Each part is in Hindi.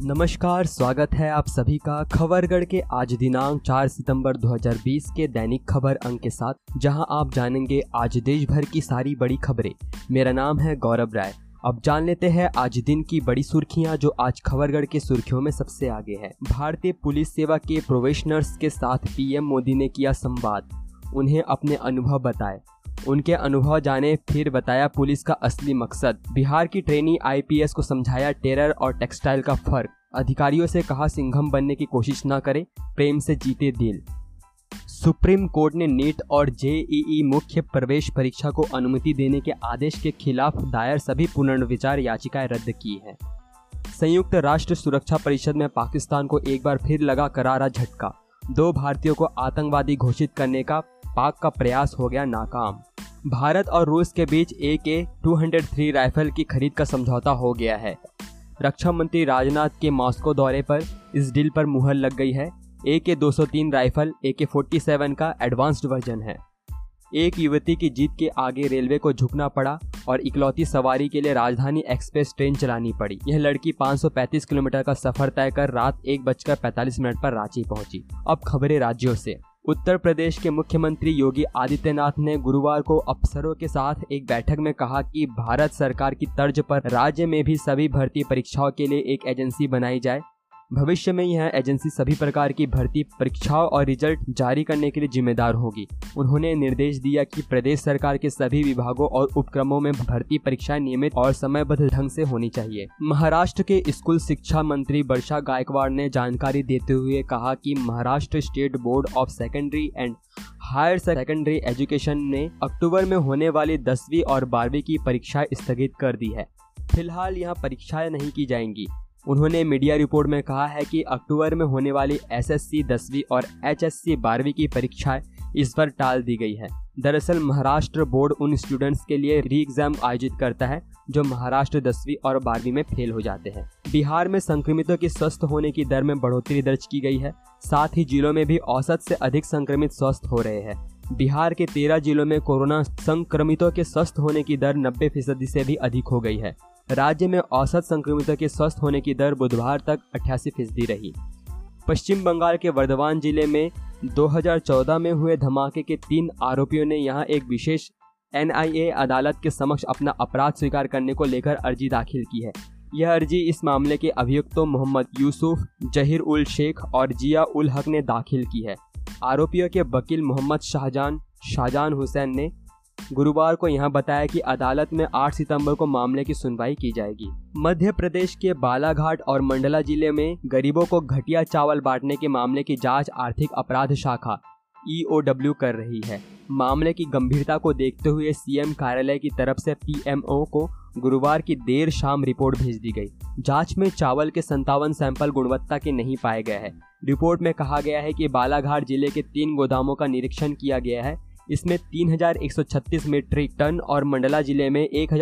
नमस्कार, स्वागत है आप सभी का खबरगढ़ के आज दिनांक 4 सितंबर 2020 के दैनिक खबर अंक के साथ, जहाँ आप जानेंगे आज देश भर की सारी बड़ी खबरें। मेरा नाम है गौरव राय। अब जान लेते हैं आज दिन की बड़ी सुर्खियाँ जो आज खबरगढ़ के सुर्खियों में सबसे आगे है। भारतीय पुलिस सेवा के प्रोवेशनर्स के साथ पीएम मोदी ने किया संवाद। उन्हें अपने अनुभव बताए। उनके अनुभव जाने, फिर बताया पुलिस का असली मकसद। बिहार की ट्रेनी आईपीएस को समझाया टेरर और टेक्सटाइल का फ़र्क। अधिकारियों से कहा, सिंघम बनने की कोशिश न करें, प्रेम से जीते दिल। सुप्रीम कोर्ट ने नीट और जेईई मुख्य प्रवेश परीक्षा को अनुमति देने के आदेश के खिलाफ दायर सभी पुनर्विचार याचिकाएँ रद्द की हैं। संयुक्त राष्ट्र सुरक्षा परिषद में पाकिस्तान को एक बार फिर लगा करारा झटका। दो भारतीयों को आतंकवादी घोषित करने का, पाक का प्रयास हो गया नाकाम। भारत और रूस के बीच ए के टू राइफल की खरीद का समझौता हो गया है। रक्षा मंत्री राजनाथ के मॉस्को दौरे पर इस डील पर मुहर लग गई है। ए के 203 राइफल ए के फोर्टी का एडवांस्ड वर्जन है। एक युवती की जीत के आगे रेलवे को झुकना पड़ा और इकलौती सवारी के लिए राजधानी एक्सप्रेस ट्रेन चलानी पड़ी। यह लड़की 535 किलोमीटर का सफ़र तय कर रात एक बजकर पैतालीस मिनट पर रांची पहुँची। अब खबरें राज्यों से। उत्तर प्रदेश के मुख्यमंत्री योगी आदित्यनाथ ने गुरुवार को अफसरों के साथ एक बैठक में कहा कि भारत सरकार की तर्ज पर राज्य में भी सभी भर्ती परीक्षाओं के लिए एक एजेंसी बनाई जाए। भविष्य में यह एजेंसी सभी प्रकार की भर्ती, परीक्षाओं और रिज़ल्ट जारी करने के लिए जिम्मेदार होगी। उन्होंने निर्देश दिया कि प्रदेश सरकार के सभी विभागों और उपक्रमों में भर्ती परीक्षाएँ नियमित और समयबद्ध ढंग से होनी चाहिए। महाराष्ट्र के स्कूल शिक्षा मंत्री वर्षा गायकवाड़ ने जानकारी देते हुए कहा कि Maharashtra state board of secondary and higher secondary education ने अक्टूबर में होने वाली दसवीं और बारहवीं की परीक्षाएँ स्थगित कर दी है। फ़िलहाल यहाँ परीक्षाएँ नहीं की जाएँगी। उन्होंने मीडिया रिपोर्ट में कहा है कि अक्टूबर में होने वाली एसएससी दसवीं और एचएससी बारहवीं की परीक्षाएँ इस पर टाल दी गई है। दरअसल, महाराष्ट्र बोर्ड उन स्टूडेंट्स के लिए री एग्ज़ाम आयोजित करता है, जो महाराष्ट्र दसवीं और बारहवीं में फेल हो जाते हैं। बिहार में संक्रमितों की स्वस्थ होने की दर में बढ़ोतरी दर्ज की गई है। साथ ही जिलों में भी औसत से अधिक संक्रमित स्वस्थ हो रहे हैं। बिहार के तेरह जिलों में कोरोना संक्रमितों के स्वस्थ होने की दर नब्बे फ़ीसदी से भी अधिक हो गई है। राज्य में औसत संक्रमितों के स्वस्थ होने की दर बुधवार तक अट्ठासी फ़ीसदी रही। पश्चिम बंगाल के वर्धमान ज़िले में 2014 में हुए धमाके के तीन आरोपियों ने यहाँ एक विशेष एनआईए अदालत के समक्ष अपना अपराध स्वीकार करने को लेकर अर्जी दाखिल की है। यह अर्जी इस मामले के अभियुक्तों मोहम्मद यूसुफ, जहीर उल शेख और जिया उल हक ने दाखिल की है। आरोपियों के वकील मोहम्मद शाहजान शाहजान हुसैन ने गुरुवार को यहाँ बताया कि अदालत में 8 सितंबर को मामले की सुनवाई की जाएगी। मध्य प्रदेश के बालाघाट और मंडला ज़िले में गरीबों को घटिया चावल बांटने के मामले की जाँच आर्थिक अपराध शाखा ईओडब्ल्यू कर रही है। मामले की गंभीरता को देखते हुए सीएम कार्यालय की तरफ़ से पीएमओ को गुरुवार की देर शाम रिपोर्ट भेज दी गई। जाँच में चावल के संतावन सैंपल गुणवत्ता के नहीं पाए गए हैं। रिपोर्ट में कहा गया है कि बालाघाट ज़िले के तीन गोदामों का निरीक्षण किया गया है। इसमें 3,136 मीट्रिक टन और मंडला ज़िले में एक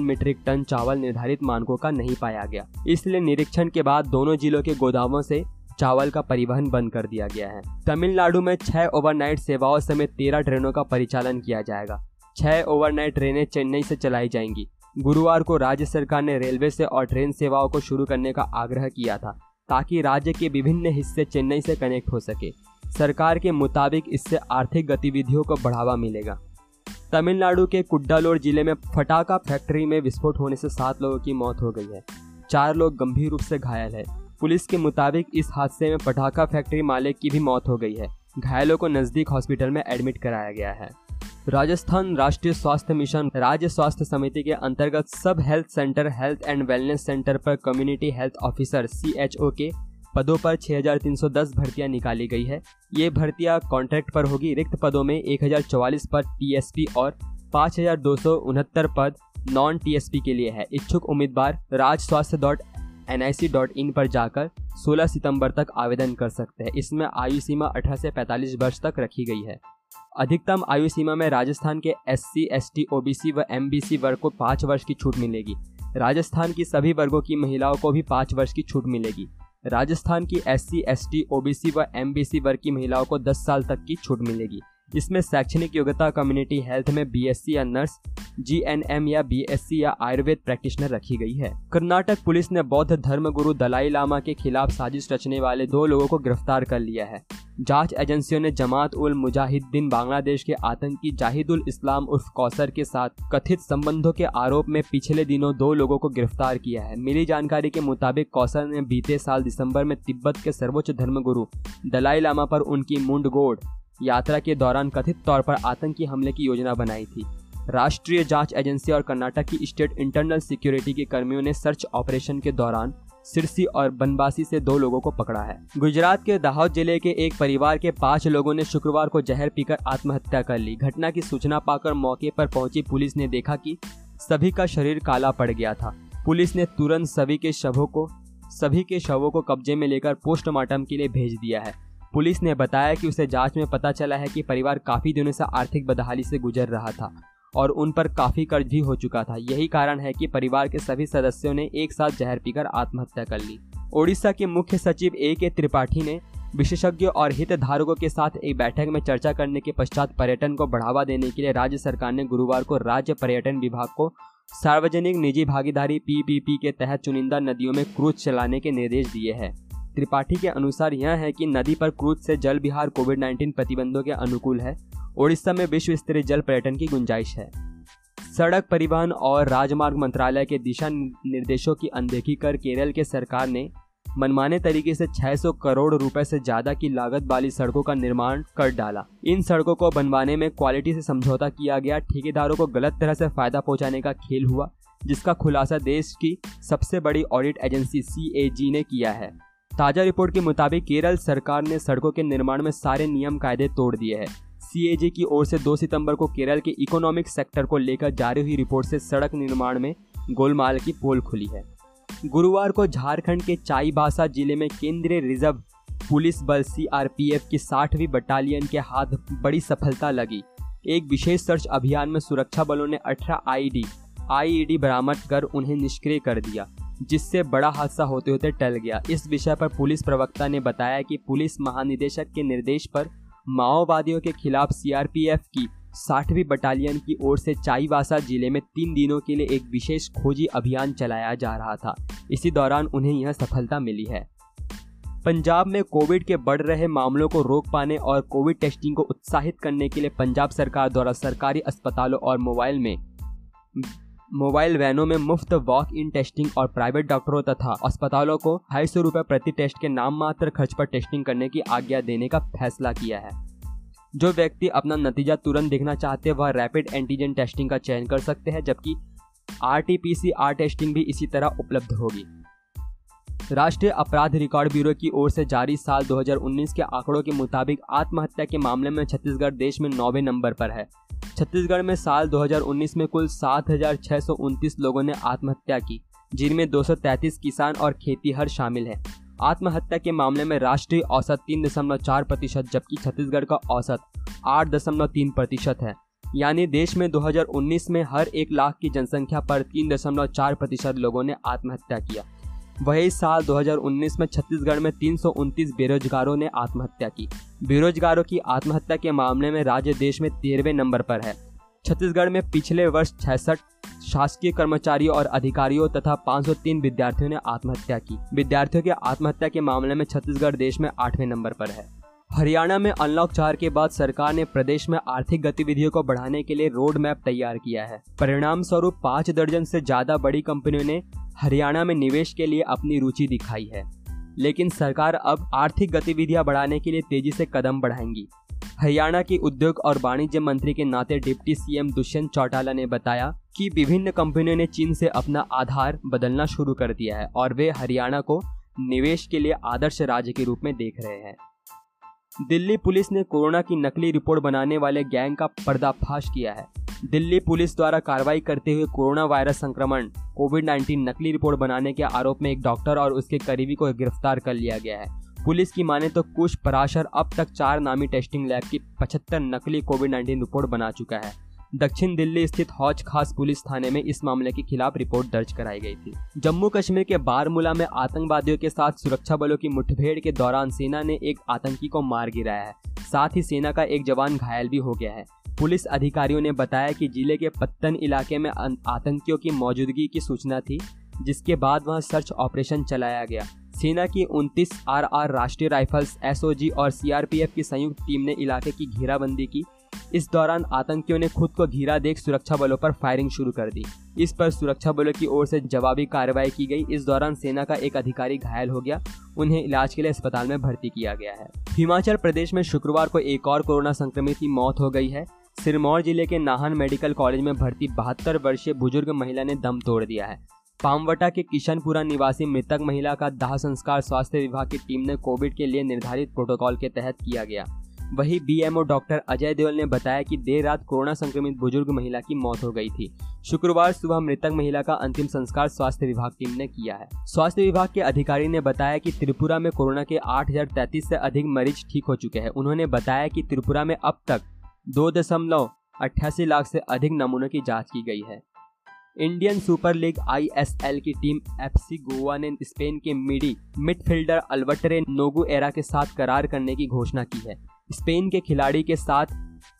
मीट्रिक टन चावल निर्धारित मानकों का नहीं पाया गया। इसलिए निरीक्षण के बाद दोनों जिलों के गोदामों से चावल का परिवहन बंद कर दिया गया है। तमिलनाडु में छह ओवरनाइट सेवाओं समेत तेरह ट्रेनों का परिचालन किया जाएगा। छह ओवरनाइट ट्रेनें चेन्नई से चलाई जाएँगी। गुरुवार को राज्य सरकार ने रेलवे से और ट्रेन सेवाओं को शुरू करने का आग्रह किया था ताकि राज्य के विभिन्न हिस्से चेन्नई से कनेक्ट हो सके। सरकार के मुताबिक इससे आर्थिक गतिविधियों को बढ़ावा मिलेगा। तमिलनाडु के कुड्डालोर ज़िले में फटाका फैक्ट्री में विस्फोट होने से सात लोगों की मौत हो गई है। चार लोग गंभीर रूप से घायल है। पुलिस के मुताबिक इस हादसे में पटाखा फैक्ट्री मालिक की भी मौत हो गई है। घायलों को नज़दीक हॉस्पिटल में एडमिट कराया गया है। राजस्थान राष्ट्रीय स्वास्थ्य मिशन, राज्य स्वास्थ्य समिति के अंतर्गत सब health centre, health and wellness centre पर कम्युनिटी हेल्थ ऑफिसर CHO के पदों पर 6,310 भर्तियाँ निकाली गई है। ये भर्तियाँ कॉन्ट्रैक्ट पर होगी। रिक्त पदों में 1,044 पद टीएसपी और पाँच हज़ार दो सौ उनहत्तर पद नॉन टीएसपी के लिए है। इच्छुक उम्मीदवार राज स्वास्थ्य dot N I C dot in पर जाकर 16 सितंबर तक आवेदन कर सकते हैं। इसमें आयु सीमा 18 से 45 वर्ष तक रखी गई है। अधिकतम आयु सीमा में राजस्थान के S C S T O B C व एम बी सी वर्ग को पाँच वर्ष की छूट मिलेगी। राजस्थान की सभी वर्गों की महिलाओं को भी पाँच वर्ष की छूट मिलेगी। राजस्थान की S C S T OBC व एमबीसी वर्ग की महिलाओं को 10 साल तक की छूट मिलेगी। इसमें शैक्षणिक योग्यता कम्युनिटी हेल्थ में बीएससी या नर्स जी एन एम या बी एस सी या आयुर्वेद प्रैक्टिशनर रखी गई है। कर्नाटक पुलिस ने बौद्ध धर्म गुरु दलाई लामा के खिलाफ साजिश रचने वाले दो लोगों को गिरफ़्तार कर लिया है। जाँच एजेंसियों ने जमात उल मुजाहिदीन बांग्लादेश के आतंकी जाहिदुल इस्लाम उर्फ़ कौसर के साथ कथित संबंधों के आरोप में पिछले दिनों दो लोगों को गिरफ़्तार किया है। मिली जानकारी के मुताबिक कौसर ने बीते साल दिसंबर में तिब्बत के सर्वोच्च धर्मगुरु दलाई लामा पर उनकी मुंडगोड़ यात्रा के दौरान कथित तौर पर आतंकी हमले की योजना बनाई थी। राष्ट्रीय जाँच एजेंसी और कर्नाटक की स्टेट इंटरनल सिक्योरिटी के कर्मियों ने सर्च ऑपरेशन के दौरान सिरसी और बनबासी से दो लोगों को पकड़ा है। गुजरात के दाहोद ज़िले के एक परिवार के पाँच लोगों ने शुक्रवार को जहर पीकर आत्महत्या कर ली। घटना की सूचना पाकर मौके पर पहुँची पुलिस ने देखा कि सभी का शरीर काला पड़ गया था। पुलिस ने तुरंत सभी के शवों को, सभी के शवों को कब्जे में लेकर पोस्टमार्टम के लिए भेज दिया है। पुलिस ने बताया कि उसे जाँच में पता चला है कि परिवार काफ़ी दिनों से आर्थिक बदहाली से गुजर रहा था और उन पर काफ़ी कर्ज भी हो चुका था। यही कारण है कि परिवार के सभी सदस्यों ने एक साथ जहर पीकर आत्महत्या कर ली। ओडिशा के मुख्य सचिव ए के त्रिपाठी ने विशेषज्ञों और हितधारकों के साथ एक बैठक में चर्चा करने के पश्चात पर्यटन को बढ़ावा देने के लिए राज्य सरकार ने गुरुवार को राज्य पर्यटन विभाग को सार्वजनिक निजी भागीदारी पीपीपी के तहत चुनिंदा नदियों में क्रूज चलाने के निर्देश दिए हैं। त्रिपाठी के अनुसार यह है कि नदी पर क्रूज से जल विहार कोविड 19 प्रतिबंधों के अनुकूल है, ओडिशा में विश्व स्तरीय जल पर्यटन की गुंजाइश है। सड़क परिवहन और राजमार्ग मंत्रालय के दिशा निर्देशों की अनदेखी कर केरल के सरकार ने मनमाने तरीके से 600 करोड़ रुपए से ज़्यादा की लागत वाली सड़कों का निर्माण कर डाला। इन सड़कों को बनवाने में क्वालिटी से समझौता किया गया, ठेकेदारों को गलत तरह से फ़ायदा पहुँचाने का खेल हुआ, जिसका खुलासा देश की सबसे बड़ी ऑडिट एजेंसी सीएजी ने किया है। ताज़ा रिपोर्ट के मुताबिक केरल सरकार ने सड़कों के निर्माण में सारे नियम कायदे तोड़ दिए हैं। सीएजी की ओर से 2 सितंबर को केरल के इकोनॉमिक सेक्टर को लेकर जारी हुई रिपोर्ट से सड़क निर्माण में गोलमाल की पोल खुली है। गुरुवार को झारखंड के चाईबासा ज़िले में केंद्रीय रिज़र्व पुलिस बल सीआरपीएफ की साठवीं बटालियन के हाथ बड़ी सफलता लगी। एक विशेष सर्च अभियान में सुरक्षा बलों ने 18 आईडी आईईडी बरामद कर उन्हें निष्क्रिय कर दिया। जिससे बड़ा हादसा होते होते टल गया। इस विषय पर पुलिस प्रवक्ता ने बताया कि पुलिस महानिदेशक के निर्देश पर माओवादियों के खिलाफ सीआरपीएफ की साठवीं बटालियन की ओर से चाईबासा ज़िले में तीन दिनों के लिए एक विशेष खोजी अभियान चलाया जा रहा था। इसी दौरान उन्हें यह सफलता मिली है। पंजाब में कोविड के बढ़ रहे मामलों को रोक पाने और कोविड टेस्टिंग को उत्साहित करने के लिए पंजाब सरकार द्वारा सरकारी अस्पतालों और मोबाइल में मोबाइल वैनों में मुफ़्त वॉक इन टेस्टिंग और प्राइवेट डॉक्टरों तथा अस्पतालों को ढाई सौ रुपए प्रति टेस्ट के नाम मात्र खर्च पर टेस्टिंग करने की आज्ञा देने का फैसला किया है। जो व्यक्ति अपना नतीजा तुरंत देखना चाहते हैं, वह रैपिड एंटीजन टेस्टिंग का चयन कर सकते हैं, जबकि R T P C R testing भी इसी तरह उपलब्ध होगी। राष्ट्रीय अपराध रिकॉर्ड ब्यूरो की ओर से जारी साल 2019 के आंकड़ों के मुताबिक आत्महत्या के मामले में छत्तीसगढ़ देश में नौवे नंबर पर है। छत्तीसगढ़ में साल 2019 में कुल सात हज़ार छः सौ उनतीस लोगों ने आत्महत्या की, जिनमें 233 किसान और खेतीहर शामिल हैं। आत्महत्या के मामले में राष्ट्रीय औसत तीन दशमलव चार प्रतिशत, जबकि छत्तीसगढ़ का औसत आठ दशमलव तीन प्रतिशत है। यानी देश में 2019 में हर एक लाख की जनसंख्या पर तीन दशमलव चार प्रतिशत लोगों ने आत्महत्या किया। वही साल 2019 में छत्तीसगढ़ में तीन बेरोजगारों ने आत्महत्या की। बेरोजगारों की आत्महत्या के मामले में राज्य देश में तेरहवें नंबर पर है। छत्तीसगढ़ में पिछले वर्ष छसठ शासकीय कर्मचारियों और अधिकारियों तथा 503 विद्यार्थियों ने आत्महत्या की। विद्यार्थियों के आत्महत्या के मामले में छत्तीसगढ़ देश में आठवें नंबर पर है। हरियाणा में अनलॉक चार के बाद सरकार ने प्रदेश में आर्थिक गतिविधियों को बढ़ाने के लिए रोड मैप तैयार किया है। परिणाम स्वरूप पाँच दर्जन से ज़्यादा बड़ी कंपनियों ने हरियाणा में निवेश के लिए अपनी रुचि दिखाई है। लेकिन सरकार अब आर्थिक गतिविधियाँ बढ़ाने के लिए तेज़ी से कदम बढ़ाएँगी। हरियाणा की उद्योग और वाणिज्य मंत्री के नाते डिप्टी सीएम दुष्यंत चौटाला ने बताया कि विभिन्न कंपनियों ने चीन से अपना आधार बदलना शुरू कर दिया है और वे हरियाणा को निवेश के लिए आदर्श राज्य के रूप में देख रहे हैं। दिल्ली पुलिस ने कोरोना की नकली रिपोर्ट बनाने वाले गैंग का पर्दाफाश किया है। दिल्ली पुलिस द्वारा कार्रवाई करते हुए कोरोना वायरस संक्रमण कोविड 19 नकली रिपोर्ट बनाने के आरोप में एक डॉक्टर और उसके करीबी को गिरफ़्तार कर लिया गया है। पुलिस की माने तो कुछ पराशर अब तक चार नामी टेस्टिंग लैब की पचहत्तर नकली कोविड 19 रिपोर्ट बना चुका है। दक्षिण दिल्ली स्थित हौज खास पुलिस थाने में इस मामले के खिलाफ रिपोर्ट दर्ज कराई गई थी। जम्मू कश्मीर के बारमूला में आतंकवादियों के साथ सुरक्षा बलों की मुठभेड़ के दौरान सेना ने एक आतंकी को मार गिराया है। साथ ही सेना का एक जवान घायल भी हो गया है। पुलिस अधिकारियों ने बताया कि ज़िले के पत्तन इलाके में आतंकियों की मौजूदगी की सूचना थी, जिसके बाद वहाँ सर्च ऑपरेशन चलाया गया। सेना की 29 आरआर राष्ट्रीय राइफल्स, एसओजी और सीआरपीएफ की संयुक्त टीम ने इलाके की घेराबंदी की। इस दौरान आतंकियों ने खुद को घिरा देख सुरक्षा बलों पर फायरिंग शुरू कर दी। इस पर सुरक्षा बलों की ओर से जवाबी कार्रवाई की गई। इस दौरान सेना का एक अधिकारी घायल हो गया। उन्हें इलाज के लिए अस्पताल में भर्ती किया गया है। हिमाचल प्रदेश में शुक्रवार को एक और कोरोना संक्रमित की मौत हो गई है। सिरमौर ज़िले के नाहन मेडिकल कॉलेज में भर्ती बहत्तर वर्षीय बुज़ुर्ग महिला ने दम तोड़ दिया है। पामवटा के किशनपुरा निवासी मृतक महिला का दाह संस्कार स्वास्थ्य विभाग की टीम ने कोविड के लिए निर्धारित प्रोटोकॉल के तहत किया गया। वही बीएमओ डॉक्टर अजय देवल ने बताया कि देर रात कोरोना संक्रमित बुज़ुर्ग महिला की मौत हो गई थी। शुक्रवार सुबह मृतक महिला का अंतिम संस्कार स्वास्थ्य विभाग टीम ने किया है। स्वास्थ्य विभाग के अधिकारी ने बताया कि त्रिपुरा में कोरोना के आठ से अधिक मरीज़ ठीक हो चुके हैं। उन्होंने बताया कि त्रिपुरा में अब तक दो दशमलव अट्ठासी लाख से अधिक नमूनों की जाँच की गई है। इंडियन सुपर लीग आईएसएल की टीम एफसी गोवा ने स्पेन के मिडी मिडफील्डर अल्बर्टे नोगु एरा के साथ करार करने की घोषणा की है। स्पेन के खिलाड़ी के साथ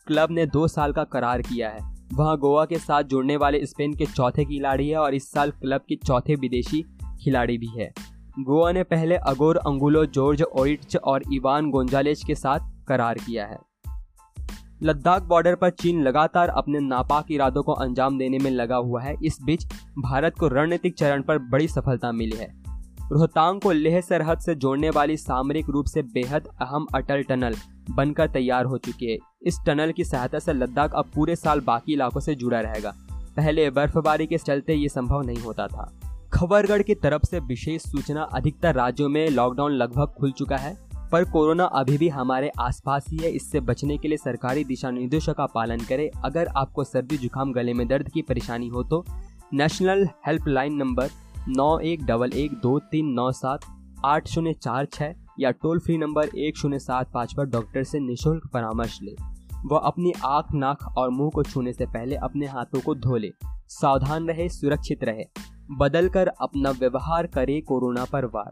क्लब ने दो साल का करार किया है। वह गोवा के साथ जुड़ने वाले स्पेन के चौथे खिलाड़ी है और इस साल क्लब के चौथे विदेशी खिलाड़ी भी है। गोवा ने पहले अगोर अंगुलो, जॉर्ज ओइट्स और इवान गोंजालेज के साथ करार किया है। लद्दाख बॉर्डर पर चीन लगातार अपने नापाक इरादों को अंजाम देने में लगा हुआ है। इस बीच भारत को रणनीतिक चरण पर बड़ी सफलता मिली है। रोहतांग को लेह सरहद से जोड़ने वाली सामरिक रूप से बेहद अहम अटल टनल बनकर तैयार हो चुकी है। इस टनल की सहायता से लद्दाख अब पूरे साल बाकी इलाकों से जुड़ा रहेगा। पहले बर्फबारी के चलते ये संभव नहीं होता था। खबरगढ़ की तरफ़ से विशेष सूचना, अधिकतर राज्यों में लॉकडाउन लगभग खुल चुका है। पर कोरोना अभी भी हमारे आसपास ही है, इससे बचने के लिए सरकारी दिशा निर्देशों का पालन करें। अगर आपको सर्दी, जुकाम, गले में दर्द की परेशानी हो तो नेशनल हेल्पलाइन नंबर नौ एक डबल एक दो तीन नौ सात आठ शून्य चार छः या टोल फ्री नंबर एक शून्य सात पाँच पर डॉक्टर से निःशुल्क परामर्श ले। वह अपनी आँख, नाक और मुँह को छूने से पहले अपने हाथों को धो ले। सावधान रहे, सुरक्षित रहे। बदल कर अपना व्यवहार करे कोरोना पर वार।